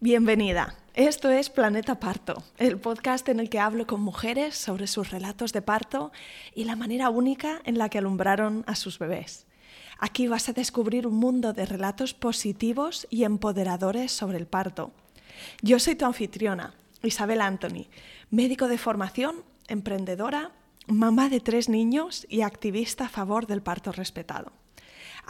Bienvenida. Esto es Planeta Parto, el podcast en el que hablo con mujeres sobre sus relatos de parto y la manera única en la que alumbraron a sus bebés. Aquí vas a descubrir un mundo de relatos positivos y empoderadores sobre el parto. Yo soy tu anfitriona, Isabel Anthony, médico de formación, emprendedora, mamá de tres niños y activista a favor del parto respetado.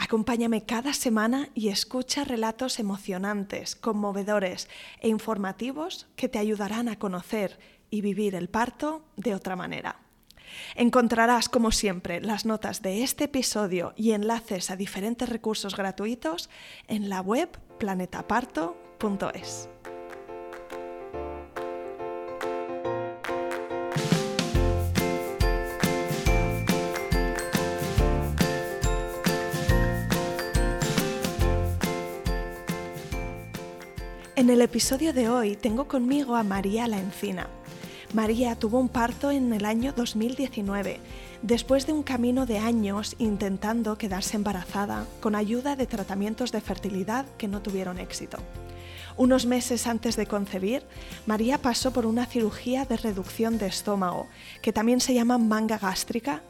Acompáñame cada semana y escucha relatos emocionantes, conmovedores e informativos que te ayudarán a conocer y vivir el parto de otra manera. Encontrarás, como siempre, las notas de este episodio y enlaces a diferentes recursos gratuitos en la web planetaparto.es. el episodio de hoy tengo conmigo a María La Encina. María tuvo un parto en el año 2019, después de un camino de años intentando quedarse embarazada con ayuda de tratamientos de fertilidad que no tuvieron éxito. Unos meses antes de concebir, María pasó por una cirugía de reducción de estómago, que también se llama manga gástrica,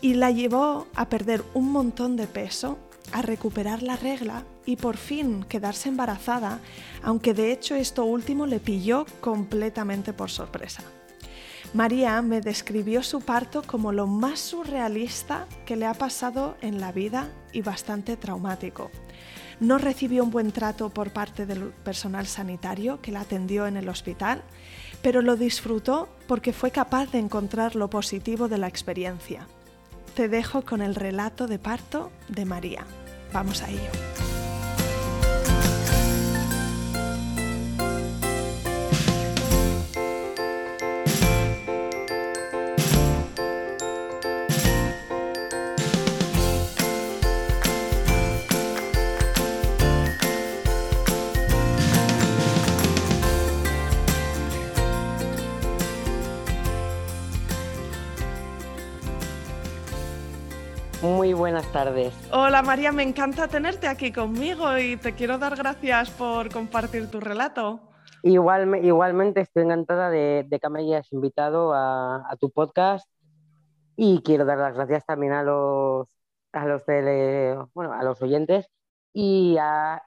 y la llevó a perder un montón de peso a recuperar la regla y por fin quedarse embarazada, aunque de hecho esto último le pilló completamente por sorpresa. María me describió su parto como lo más surrealista que le ha pasado en la vida y bastante traumático. No recibió un buen trato por parte del personal sanitario que la atendió en el hospital, pero lo disfrutó porque fue capaz de encontrar lo positivo de la experiencia te dejo con el relato de parto de María. Vamos a ello. Buenas tardes. Hola María, me encanta tenerte aquí conmigo y te quiero dar gracias por compartir tu relato. Igual, igualmente estoy encantada de, que me hayas invitado a, tu podcast y quiero dar las gracias también a los, a los, bueno, a los oyentes y,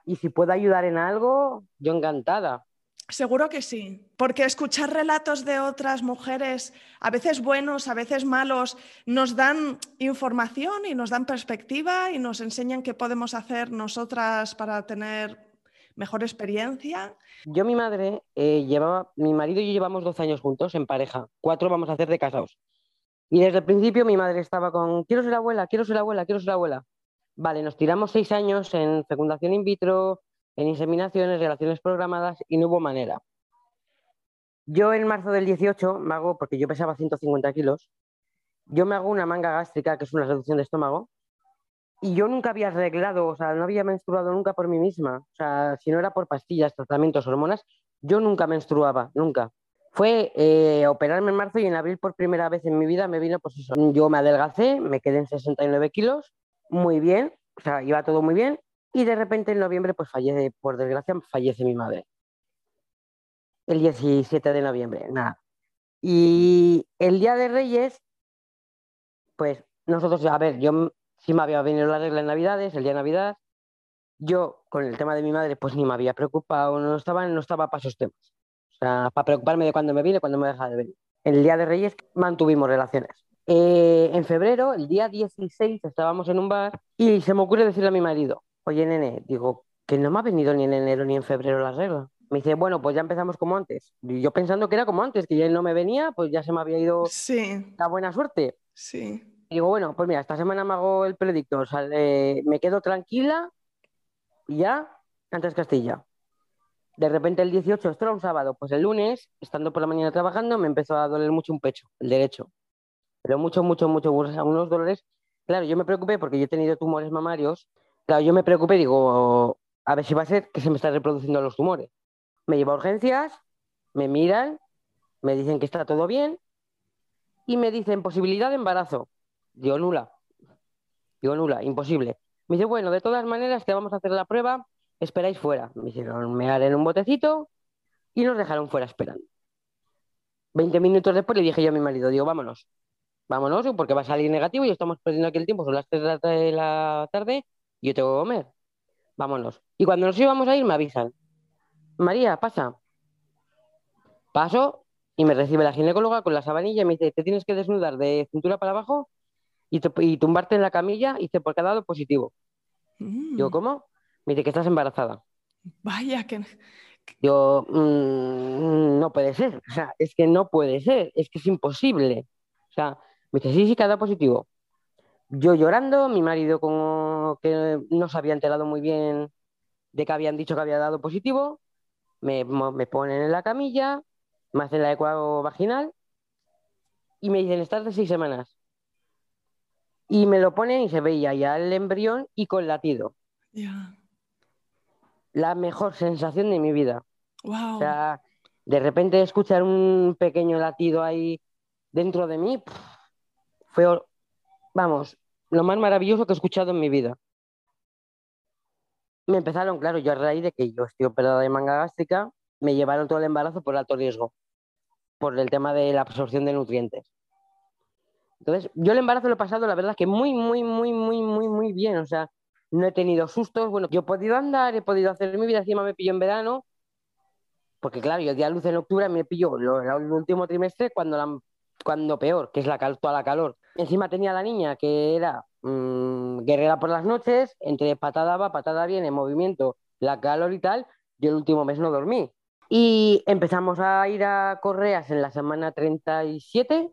y si puedo ayudar en algo, yo encantada. Seguro que sí, porque escuchar relatos de otras mujeres, a veces buenos, a veces malos, nos dan información y nos dan perspectiva y nos enseñan qué podemos hacer nosotras para tener mejor experiencia. Yo, mi madre, eh, llevaba, mi marido y yo llevamos 12 años juntos en pareja, cuatro vamos a hacer de casados. Y desde el principio mi madre estaba con, quiero ser abuela, quiero ser abuela, quiero ser abuela. Vale, nos tiramos seis años en fecundación in vitro, en inseminaciones, relaciones programadas y no hubo manera. Yo en marzo del 18 me hago, porque yo pesaba 150 kilos, yo me hago una manga gástrica, que es una reducción de estómago, y yo nunca había arreglado, o sea, no había menstruado nunca por mí misma. O sea, si no era por pastillas, tratamientos, hormonas, yo nunca menstruaba, nunca. Fue eh, operarme en marzo y en abril por primera vez en mi vida me vino, pues eso. Yo me adelgacé, me quedé en 69 kilos, muy bien, o sea, iba todo muy bien, y de repente en noviembre, pues fallece, por desgracia, fallece mi madre. El 17 de noviembre, nada. Y el día de Reyes, pues nosotros, a ver, yo sí me había venido la regla en Navidades, el día de Navidad. Yo, con el tema de mi madre, pues ni me había preocupado, no estaba, no estaba para esos temas. O sea, para preocuparme de cuándo me viene, cuándo me deja de venir. El día de Reyes mantuvimos relaciones. Eh, en febrero, el día 16, estábamos en un bar y se me ocurre decirle a mi marido, oye, nene, digo, que no me ha venido ni en enero ni en febrero la regla. Me dice, bueno, pues ya empezamos como antes. Y yo pensando que era como antes, que ya no me venía, pues ya se me había ido la buena suerte. Sí. Y digo, bueno, pues mira, esta semana me hago el predictor, me quedo tranquila y ya, antes Castilla. De repente el 18, esto era un sábado, pues el lunes, estando por la mañana trabajando, me empezó a doler mucho un pecho, el derecho. Pero mucho, mucho, mucho, unos dolores. Claro, yo me preocupé porque yo he tenido tumores mamarios Claro, yo me preocupé, digo, a ver si va a ser que se me están reproduciendo los tumores. Me llevo a urgencias, me miran, me dicen que está todo bien y me dicen posibilidad de embarazo. Digo, nula. Digo, nula, imposible. Me dice, bueno, de todas maneras te vamos a hacer la prueba esperáis fuera. Me hicieron mear en un botecito y nos dejaron fuera esperando. Veinte minutos después le dije yo a mi marido, digo, vámonos, vámonos, porque va a salir negativo y estamos perdiendo aquí el tiempo, son las 3 de la tarde yo tengo que comer. Vámonos. Y cuando nos íbamos a ir me avisan, María, pasa. Paso y me recibe la ginecóloga con la sabanilla y me dice, te tienes que desnudar de cintura para abajo y, tumbarte en la camilla y te porque ha dado positivo. Yo, mm. ¿cómo? Me dice que estás embarazada. Vaya, que... Yo, mm, no puede ser, o sea, es que no puede ser, es que es imposible. O sea, me dice, sí, sí, que ha dado positivo. Yo llorando, mi marido como que no se había enterado muy bien de que habían dicho que había dado positivo, me, me ponen en la camilla, me hacen la ecuago vaginal y me dicen, estás de seis semanas. Y me lo ponen y se veía ya el embrión y con latido. La mejor sensación de mi vida. O sea, de repente escuchar un pequeño latido ahí dentro de mí fue, vamos, lo más maravilloso que he escuchado en mi vida. Me empezaron, claro, yo a raíz de que yo estoy operada de manga gástrica, me llevaron todo el embarazo por alto riesgo, por el tema de la absorción de nutrientes. Entonces, yo el embarazo lo he pasado, la verdad, que muy, muy, muy, muy, muy, muy bien. O sea, no he tenido sustos. Bueno, yo he podido andar, he podido hacer mi vida, encima me pillo en verano, porque claro, yo di a luz en octubre, me pillo el último trimestre cuando, cuando peor, que es la, toda la calor. Encima tenía la niña que era mm, guerrera por las noches, entre patada va, patada viene, movimiento, la calor y tal. Yo el último mes no dormí. Y empezamos a ir a Correas en la semana 37,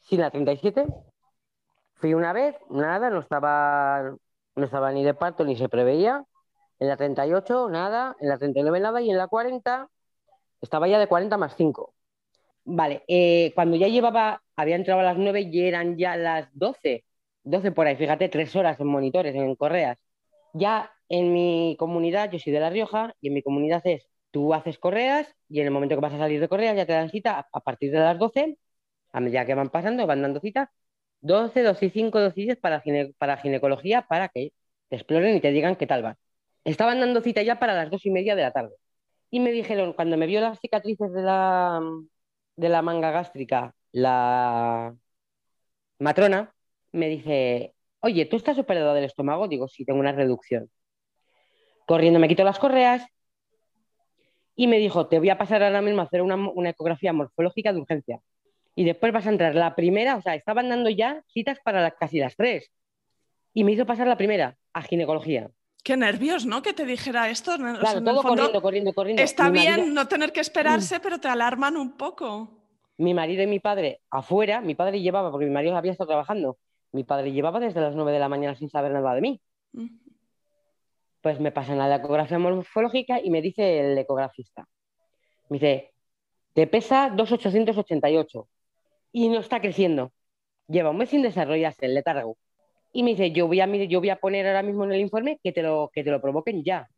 sí, la 37. Fui una vez, nada, no estaba, no estaba ni de parto ni se preveía. En la 38, nada. En la 39, nada. Y en la 40, estaba ya de 40 más 5. Vale, eh, cuando ya llevaba, había entrado a las 9 y eran ya las 12. 12 por ahí, fíjate, tres horas en monitores, en correas. Ya en mi comunidad, yo soy de La Rioja, y en mi comunidad es Tú haces correas y en el momento que vas a salir de correas ya te dan cita a partir de las 12, a medida que van pasando, van dando cita, 12, 12 y 5, 12 y 10 para, para ginecología para que te exploren y te digan qué tal va. Estaban dando cita ya para las 2 y media de la tarde. Y me dijeron, cuando me vio las cicatrices de la, de la manga gástrica, la matrona, me dice, oye, ¿tú estás operada del estómago? Digo, sí, tengo una reducción. Corriendo me quito las correas, y me dijo, te voy a pasar ahora mismo a hacer una, ecografía morfológica de urgencia. Y después vas a entrar la primera, o sea, estaban dando ya citas para casi las tres. Y me hizo pasar la primera a ginecología. Qué nervios, ¿no? Que te dijera esto. Claro, todo corriendo, corriendo, corriendo. Está bien no tener que esperarse, mm. pero te alarman un poco. Mi marido y mi padre afuera, mi padre llevaba, porque mi marido había estado trabajando, mi padre llevaba desde las nueve de la mañana sin saber nada de mí. Pues me pasan a la ecografía morfológica y me dice el ecografista, me dice, te pesa 2,888 y no está creciendo. Lleva un mes sin desarrollarse el letargo. Y me dice, yo voy a, yo voy a poner ahora mismo en el informe que te lo, que te lo provoquen ya.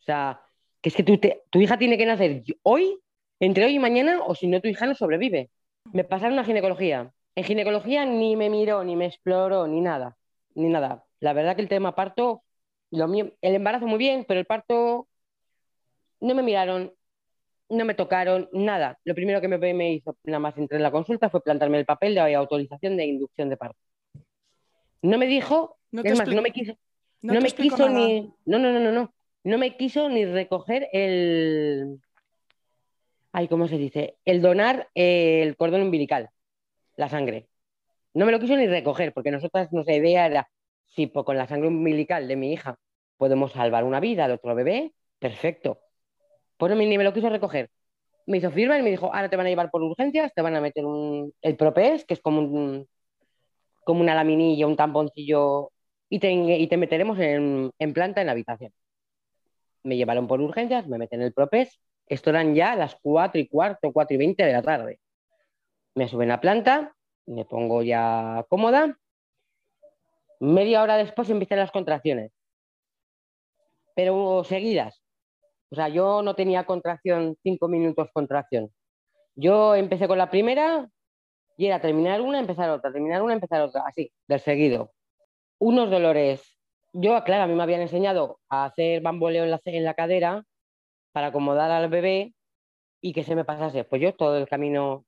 O sea, que es que tu, tu hija tiene que nacer hoy, entre hoy y mañana, o si no, tu hija no sobrevive. Me pasaron a ginecología. En ginecología ni me miró, ni me exploró, ni nada. Ni nada. La verdad que el tema parto el embarazo muy bien, pero el parto no me miraron, no me tocaron, nada. Lo primero que me, me hizo, nada más entré en la consulta, fue plantarme el papel de autorización de inducción de parto. No me dijo, no es más, no me quiso, no, me quiso ni, no, no, no, no, no, no me quiso ni recoger el, ay, ¿cómo se dice? El donar el cordón umbilical, la sangre. No me lo quiso ni recoger, porque nosotras, nuestra idea era, si con la sangre umbilical de mi hija podemos salvar una vida de otro bebé, perfecto. Pues ni me lo quiso recoger. Me hizo firma y me dijo, ahora te van a llevar por urgencias, te van a meter un, el propes, que es como, un, como una laminilla, un tamponcillo, y te, y te meteremos en, planta en la habitación. Me llevaron por urgencias, me meten el propes. Esto eran ya las 4 y cuarto, 4 y 20 de la tarde. Me suben a planta, me pongo ya cómoda. Media hora después empiezan las contracciones pero seguidas. O sea, yo no tenía contracción, cinco minutos contracción. Yo empecé con la primera y era terminar una, empezar otra, terminar una, empezar otra, así, del seguido. Unos dolores yo, claro, a mí me habían enseñado a hacer bamboleo en la, en la cadera para acomodar al bebé y que se me pasase. Pues yo todo el camino,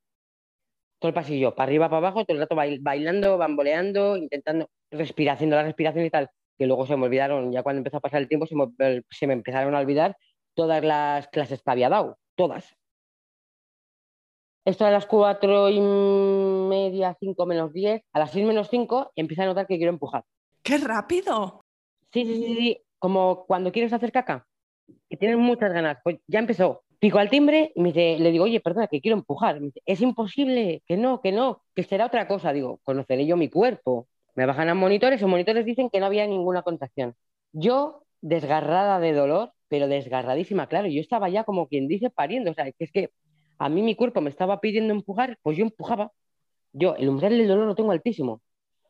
todo el pasillo, para arriba, para abajo, todo el rato bailando, bamboleando, intentando respiración, la respiración y tal, que luego se me olvidaron, ya cuando empezó a pasar el tiempo, se me, se me empezaron a olvidar todas las clases que había dado, todas. Esto a las cuatro y media, cinco menos diez, a las seis menos cinco empiezo a notar que quiero empujar. ¡Qué rápido! Sí, sí, sí, sí, como cuando quieres hacer caca, que tienes muchas ganas, pues ya empezó. Pico al timbre y me dice, le digo, oye, perdona, que quiero empujar. es imposible, que no, que no, que será otra cosa. Digo, conoceré yo mi cuerpo. Me bajan a monitores, los monitores dicen que no había ninguna contracción. Yo, desgarrada de dolor, pero desgarradísima, claro, yo estaba ya como quien dice pariendo, o sea, que es que a mí mi cuerpo me estaba pidiendo empujar, pues yo empujaba. Yo, el umbral del dolor lo tengo altísimo.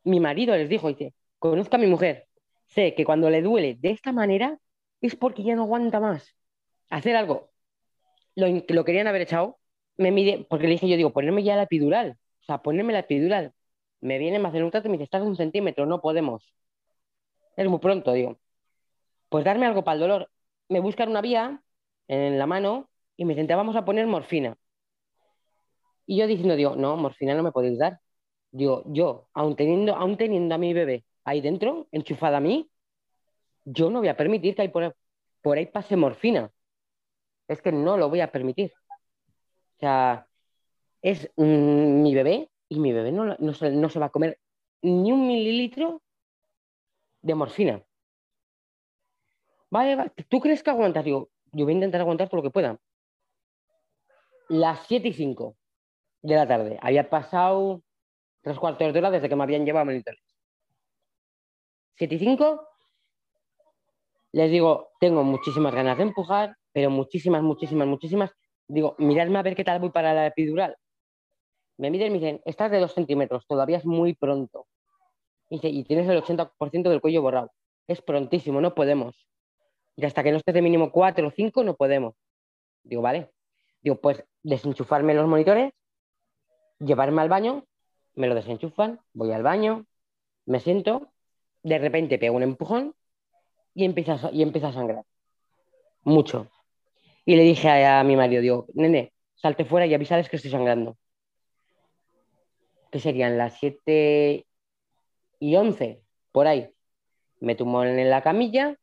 Mi marido les dijo, dice, conozco a mi mujer, sé que cuando le duele de esta manera es porque ya no aguanta más. Hacer algo, lo, lo querían haber echado, me mide, porque le dije yo, digo, ponerme ya la epidural, o sea, ponerme la epidural. Me viene, me hacen un trato y me dice, estás un centímetro, no podemos. Es muy pronto, digo. Pues darme algo para el dolor. Me buscan una vía en la mano y me dicen, vamos a poner morfina. Y yo diciendo, digo, no, morfina no me podéis dar. Digo, yo, aún teniendo, aún teniendo a mi bebé ahí dentro, enchufada a mí, yo no voy a permitir que ahí por, ahí pase morfina. Es que no lo voy a permitir. O sea, es mm, mi bebé y mi bebé no, no, se, va a comer ni un mililitro de morfina. Vale, ¿tú crees que aguantas? Yo voy a intentar aguantar todo lo que pueda. Las 7 y 5 de la tarde. Había pasado tres cuartos de hora desde que me habían llevado a monitores. 7 y 5, les digo, tengo muchísimas ganas de empujar, pero muchísimas, muchísimas, muchísimas. Digo, miradme a ver qué tal voy para la epidural. Me miden y me dicen, estás de 2 centímetros, todavía es muy pronto. Y, dice, y tienes el 80% del cuello borrado. Es prontísimo, no podemos. Y hasta que no estés de mínimo 4 o 5, no podemos. Digo, vale. Digo, pues desenchufarme los monitores, llevarme al baño, me lo desenchufan, voy al baño, me siento de repente pega un empujón y empieza, y empieza a sangrar. Mucho. Y le dije a, mi marido, digo, nene, salte fuera y avisales que estoy sangrando. Que serían las 7 y 11, por ahí. Me tumban en la camilla,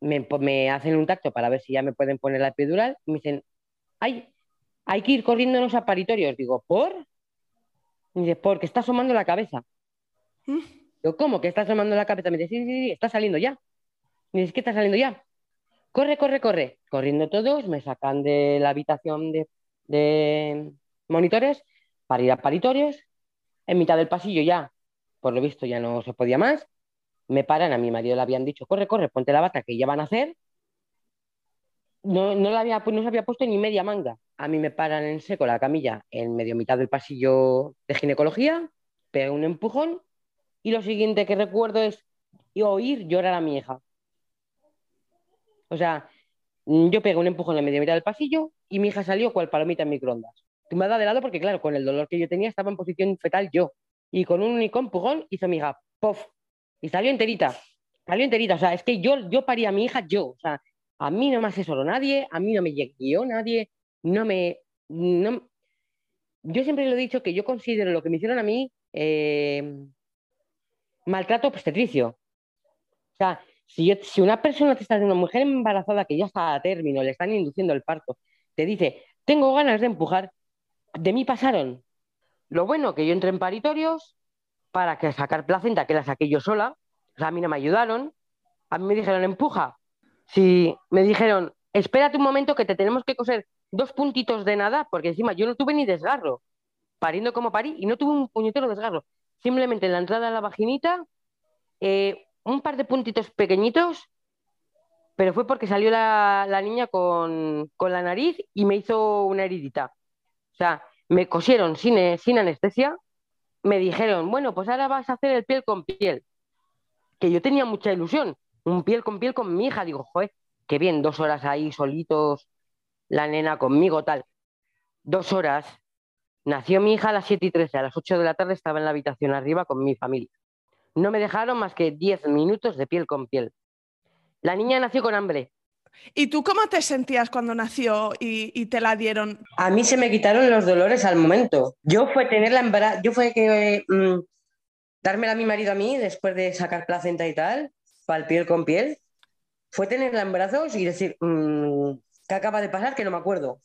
me, hacen un tacto para ver si ya me pueden poner la epidural y me dicen, ay, hay que ir corriendo en los aparitorios. Digo, ¿por? Y dice, porque está asomando la cabeza. ¿Mm? Yo, ¿cómo? Que estás tomando la cabeza. Me dice, sí, sí, sí, está saliendo ya. Me dice, ¿qué está saliendo ya? Corre, corre, corre. Corriendo todos, me sacan de la habitación de, monitores para ir a paritorios. En mitad del pasillo ya, por lo visto, ya no se podía más. Me paran, a mi marido le habían dicho, corre, corre, ponte la bata que ya van a hacer. No, no, la había, no se había puesto ni media manga. A mí me paran en seco la camilla en medio mitad del pasillo de ginecología, pego un empujón y lo siguiente que recuerdo es oír llorar a mi hija. O sea, yo pegué un empujón en la media mitad del pasillo y mi hija salió cual palomita en microondas. Tumbada de lado porque, claro, con el dolor que yo tenía estaba en posición fetal yo. Y con un único empujón hizo mi hija, ¡pof! Y salió enterita. Salió enterita. O sea, es que yo, yo parí a mi hija yo. O sea, a mí no me asesoró nadie, a mí no me guió nadie, no me... Yo siempre le he dicho que yo considero lo que me hicieron a mí eh, maltrato obstetricio. O sea, si, si una persona te está una mujer embarazada que ya está a término, le están induciendo el parto, te dice, tengo ganas de empujar, de mí pasaron. Lo bueno que yo entré en paritorios para que sacar placenta, que la saqué yo sola, o sea, a mí no me ayudaron, a mí me dijeron, empuja. Si me dijeron, espérate un momento que te tenemos que coser dos puntitos de nada, porque encima yo no tuve ni desgarro, pariendo como parí, y no tuve un puñetero desgarro simplemente en la entrada de la vaginita, eh, un par de puntitos pequeñitos, pero fue porque salió la, niña con, la nariz y me hizo una heridita. O sea, me cosieron sin, eh, sin anestesia, me dijeron, bueno, pues ahora vas a hacer el piel con piel. Que yo tenía mucha ilusión, un piel con piel con mi hija. Digo, joder, qué bien, dos horas ahí solitos, la nena conmigo, tal. Dos horas Nació mi hija a las 7 y 13, a las 8 de la tarde estaba en la habitación arriba con mi familia. No me dejaron más que 10 minutos de piel con piel. La niña nació con hambre. ¿Y tú cómo te sentías cuando nació y, te la dieron? A mí se me quitaron los dolores al momento. Yo fue tenerla en yo fue que mm, dármela a mi marido a mí después de sacar placenta y tal, para piel con piel, fue tenerla en brazos y decir, mm, ¿qué acaba de pasar? Que no me acuerdo.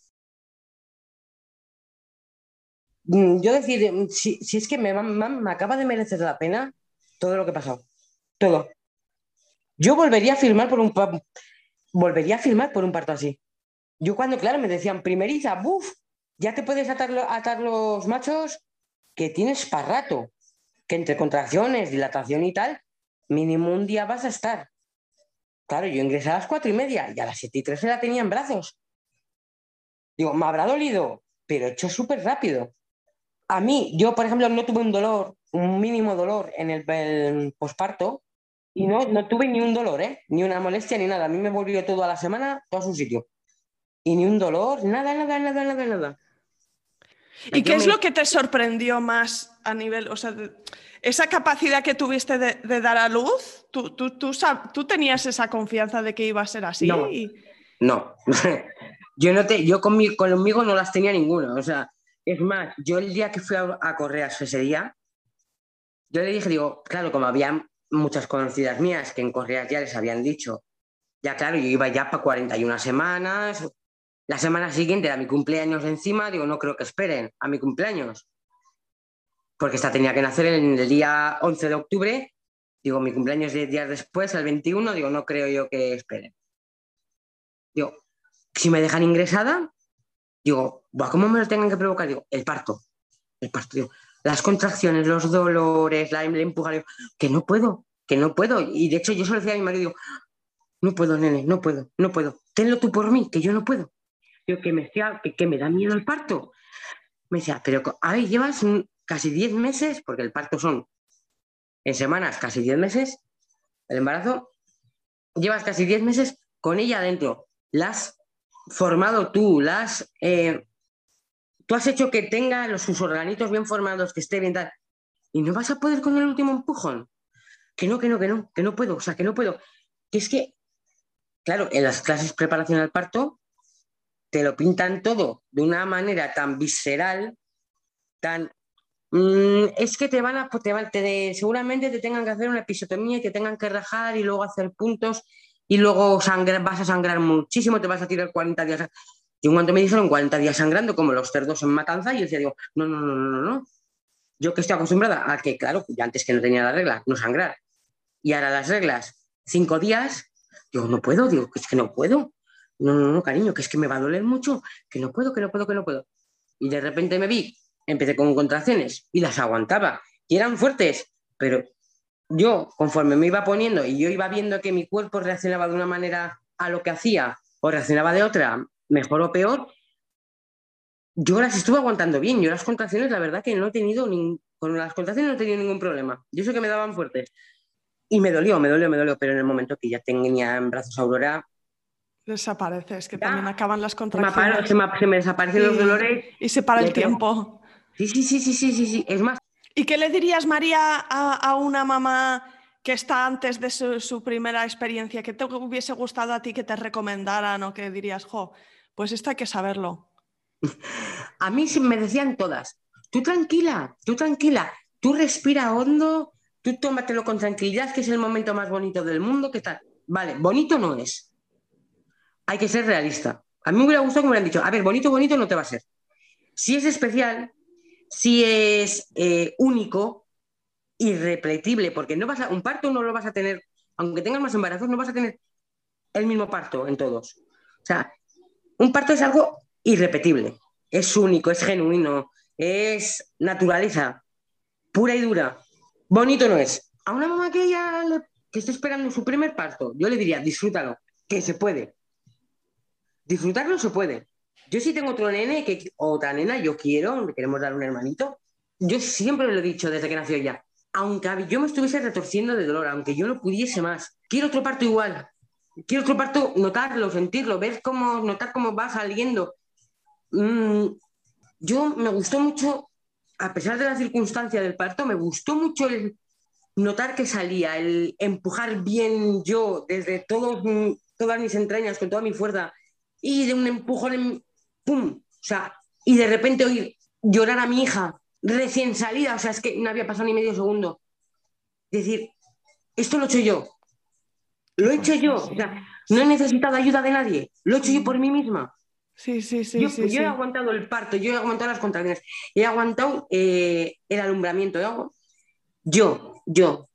Yo decir, si, es que me, me acaba de merecer la pena todo lo que ha pasado. Todo. Yo volvería a firmar por un volvería a filmar por un parto así. Yo cuando, claro, me decían primeriza, buf, ya te puedes atar, atar los machos que tienes para rato, que entre contracciones, dilatación y tal, mínimo un día vas a estar. Claro, yo ingresé a las cuatro y media y a las siete y tres se la tenía en brazos. Digo, me habrá dolido, pero he hecho súper rápido. A mí, yo, por ejemplo, no tuve un dolor, un mínimo dolor en el, el posparto, y no, no tuve ni un dolor, ¿eh? Ni una molestia ni nada. A mí me volvió todo a la semana, todo a su sitio. Y ni un dolor, nada, nada, nada, nada, nada. ¿Y qué es lo que te sorprendió más a nivel, o sea, esa capacidad que tuviste de, dar a luz? ¿Tú, tú, tú, tenías esa confianza de que iba a ser así? No, no. yo, no te, yo conmigo, conmigo no las tenía ninguna. O sea, es más, yo el día que fui a, a correr ese día, yo le dije, digo, claro, como había muchas conocidas mías que en Correas ya les habían dicho, ya claro, yo iba ya para 41 semanas, la semana siguiente era mi cumpleaños encima, digo, no creo que esperen a mi cumpleaños, porque esta tenía que nacer en el día 11 de octubre, digo, mi cumpleaños 10 días después, el 21, digo, no creo yo que esperen. Digo, si me dejan ingresada, digo, ¿cómo me lo tengan que provocar? Digo, el parto, el parto, digo, las contracciones, los dolores, la, la que no puedo, que no puedo. Y de hecho yo solo decía a mi marido, no puedo, nene, no puedo, no puedo. Tenlo tú por mí, que yo no puedo. Yo que me, que, me da miedo el parto. Me decía, pero a llevas casi 10 meses, porque el parto son en semanas casi 10 meses, el embarazo, llevas casi 10 meses con ella adentro. La has formado tú, la has eh, tú has hecho que tenga los, sus organitos bien formados, que esté bien tal, y no vas a poder con el último empujón. Que no, que no, que no, que no puedo, o sea, que no puedo. Que es que, claro, en las clases preparación al parto, te lo pintan todo de una manera tan visceral, tan... Mm, es que te van a, te, seguramente te tengan que hacer una episotomía y te tengan que rajar y luego hacer puntos y luego vas a sangrar muchísimo, te vas a tirar 40 días. Y un cuanto me dijeron 40 días sangrando como los cerdos en matanza, y yo decía, digo, no, no, no, no, no. Yo que estoy acostumbrada a que, claro, ya antes que no tenía la regla, no sangrar. Y ahora las reglas, cinco días, digo, no puedo, digo, es que no puedo. No, no, no, cariño, que es que me va a doler mucho, que no puedo, que no puedo, que no puedo. Y de repente me vi, empecé con contracciones y las aguantaba. Y eran fuertes, pero yo, conforme me iba poniendo y yo iba viendo que mi cuerpo reaccionaba de una manera a lo que hacía o reaccionaba de otra, mejor o peor, yo las estuve aguantando bien. Yo las contracciones, la verdad que no he tenido, con las contracciones no he tenido ningún problema. Yo sé que me daban fuertes. Y me dolió, me dolió, me dolió, pero en el momento que ya tenía en brazos Aurora... Desapareces, que también acaban las contracciones. Se me, se me desaparecen los dolores. Y se para el tiempo. Sí, sí, sí, sí, sí, sí, sí, es más. ¿Y qué le dirías, María, a, una mamá que está antes de su, su, primera experiencia, que te hubiese gustado a ti que te recomendaran o que dirías, jo, pues esto hay que saberlo. A mí me decían todas, tú tranquila, tú tranquila, tú respira hondo, tú tómatelo con tranquilidad, que es el momento más bonito del mundo, que tal. Vale, bonito no es. Hay que ser realista. A mí me hubiera gustado que me hubieran dicho, a ver, bonito, bonito no te va a ser. Si es especial, si es eh, único, irrepetible, porque no vas a, un parto no lo vas a tener, aunque tengas más embarazos, no vas a tener el mismo parto en todos. O sea, un parto es algo irrepetible, es único, es genuino, es naturaleza, pura y dura. Bonito no es. A una mamá que ya que está esperando su primer parto, yo le diría, disfrútalo, que se puede. Disfrutarlo se puede. Yo sí tengo otro nene, que, otra nena, yo quiero, le queremos dar un hermanito. Yo siempre lo he dicho desde que nació ya. Aunque yo me estuviese retorciendo de dolor, aunque yo no pudiese más, quiero otro parto igual quiero otro parto, notarlo, sentirlo, ver cómo, notar cómo va saliendo. Mm, yo me gustó mucho, a pesar de la circunstancia del parto, me gustó mucho el, notar que salía, el empujar bien yo desde todos, todas mis entrañas, con toda mi fuerza, y de un empujón, en, ¡pum! O sea, y de repente oír llorar a mi hija recién salida, o sea, es que no había pasado ni medio segundo. Decir, esto lo he hecho yo, lo he hecho yo, o sea, no he necesitado ayuda de nadie, lo he hecho yo por mí misma. Sí, sí, sí. Yo, sí, yo he aguantado el parto, yo he aguantado las contracciones, he aguantado eh, el alumbramiento, ¿eh? yo, yo.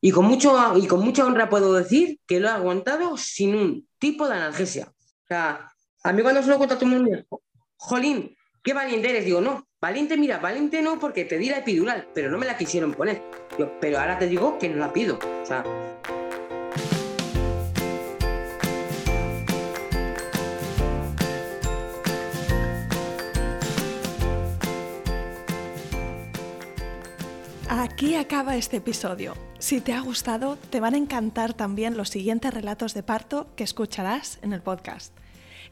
Y con, mucho, y con mucha honra puedo decir que lo he aguantado sin un tipo de analgesia. O sea, a mí cuando se lo cuento a todo el mundo, jolín, qué valiente eres. Digo, no, valiente, mira, valiente no porque te di la epidural, pero no me la quisieron poner. pero ahora te digo que no la pido. Aquí acaba este episodio. Si te ha gustado, te van a encantar también los siguientes relatos de parto que escucharás en el podcast.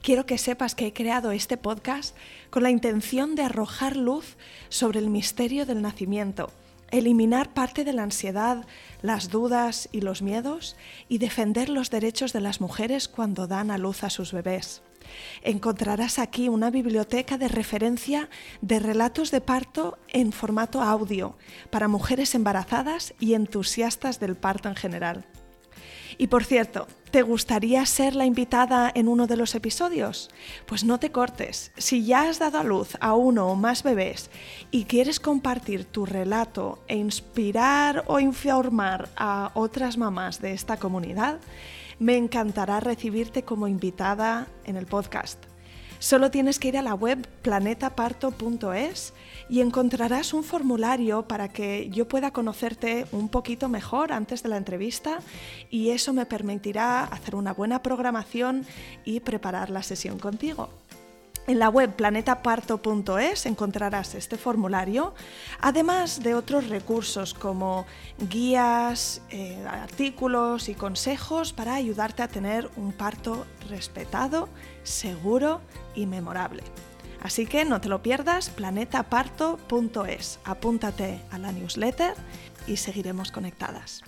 Quiero que sepas que he creado este podcast con la intención de arrojar luz sobre el misterio del nacimiento, eliminar parte de la ansiedad, las dudas y los miedos y defender los derechos de las mujeres cuando dan a luz a sus bebés. Encontrarás aquí una biblioteca de referencia de relatos de parto en formato audio para mujeres embarazadas y entusiastas del parto en general. Y por cierto, ¿te gustaría ser la invitada en uno de los episodios? Pues no te cortes. Si ya has dado a luz a uno o más bebés y quieres compartir tu relato e inspirar o informar a otras mamás de esta comunidad, me encantará recibirte como invitada en el podcast. Solo tienes que ir a la web planetaparto.es y encontrarás un formulario para que yo pueda conocerte un poquito mejor antes de la entrevista y eso me permitirá hacer una buena programación y preparar la sesión contigo. En la web planetaparto.es encontrarás este formulario, además de otros recursos como guías, eh, artículos y consejos para ayudarte a tener un parto respetado, seguro y memorable. Así que no te lo pierdas, planetaparto.es. Apúntate a la newsletter y seguiremos conectadas.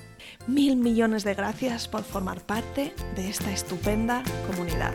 Mil millones de gracias por formar parte de esta estupenda comunidad.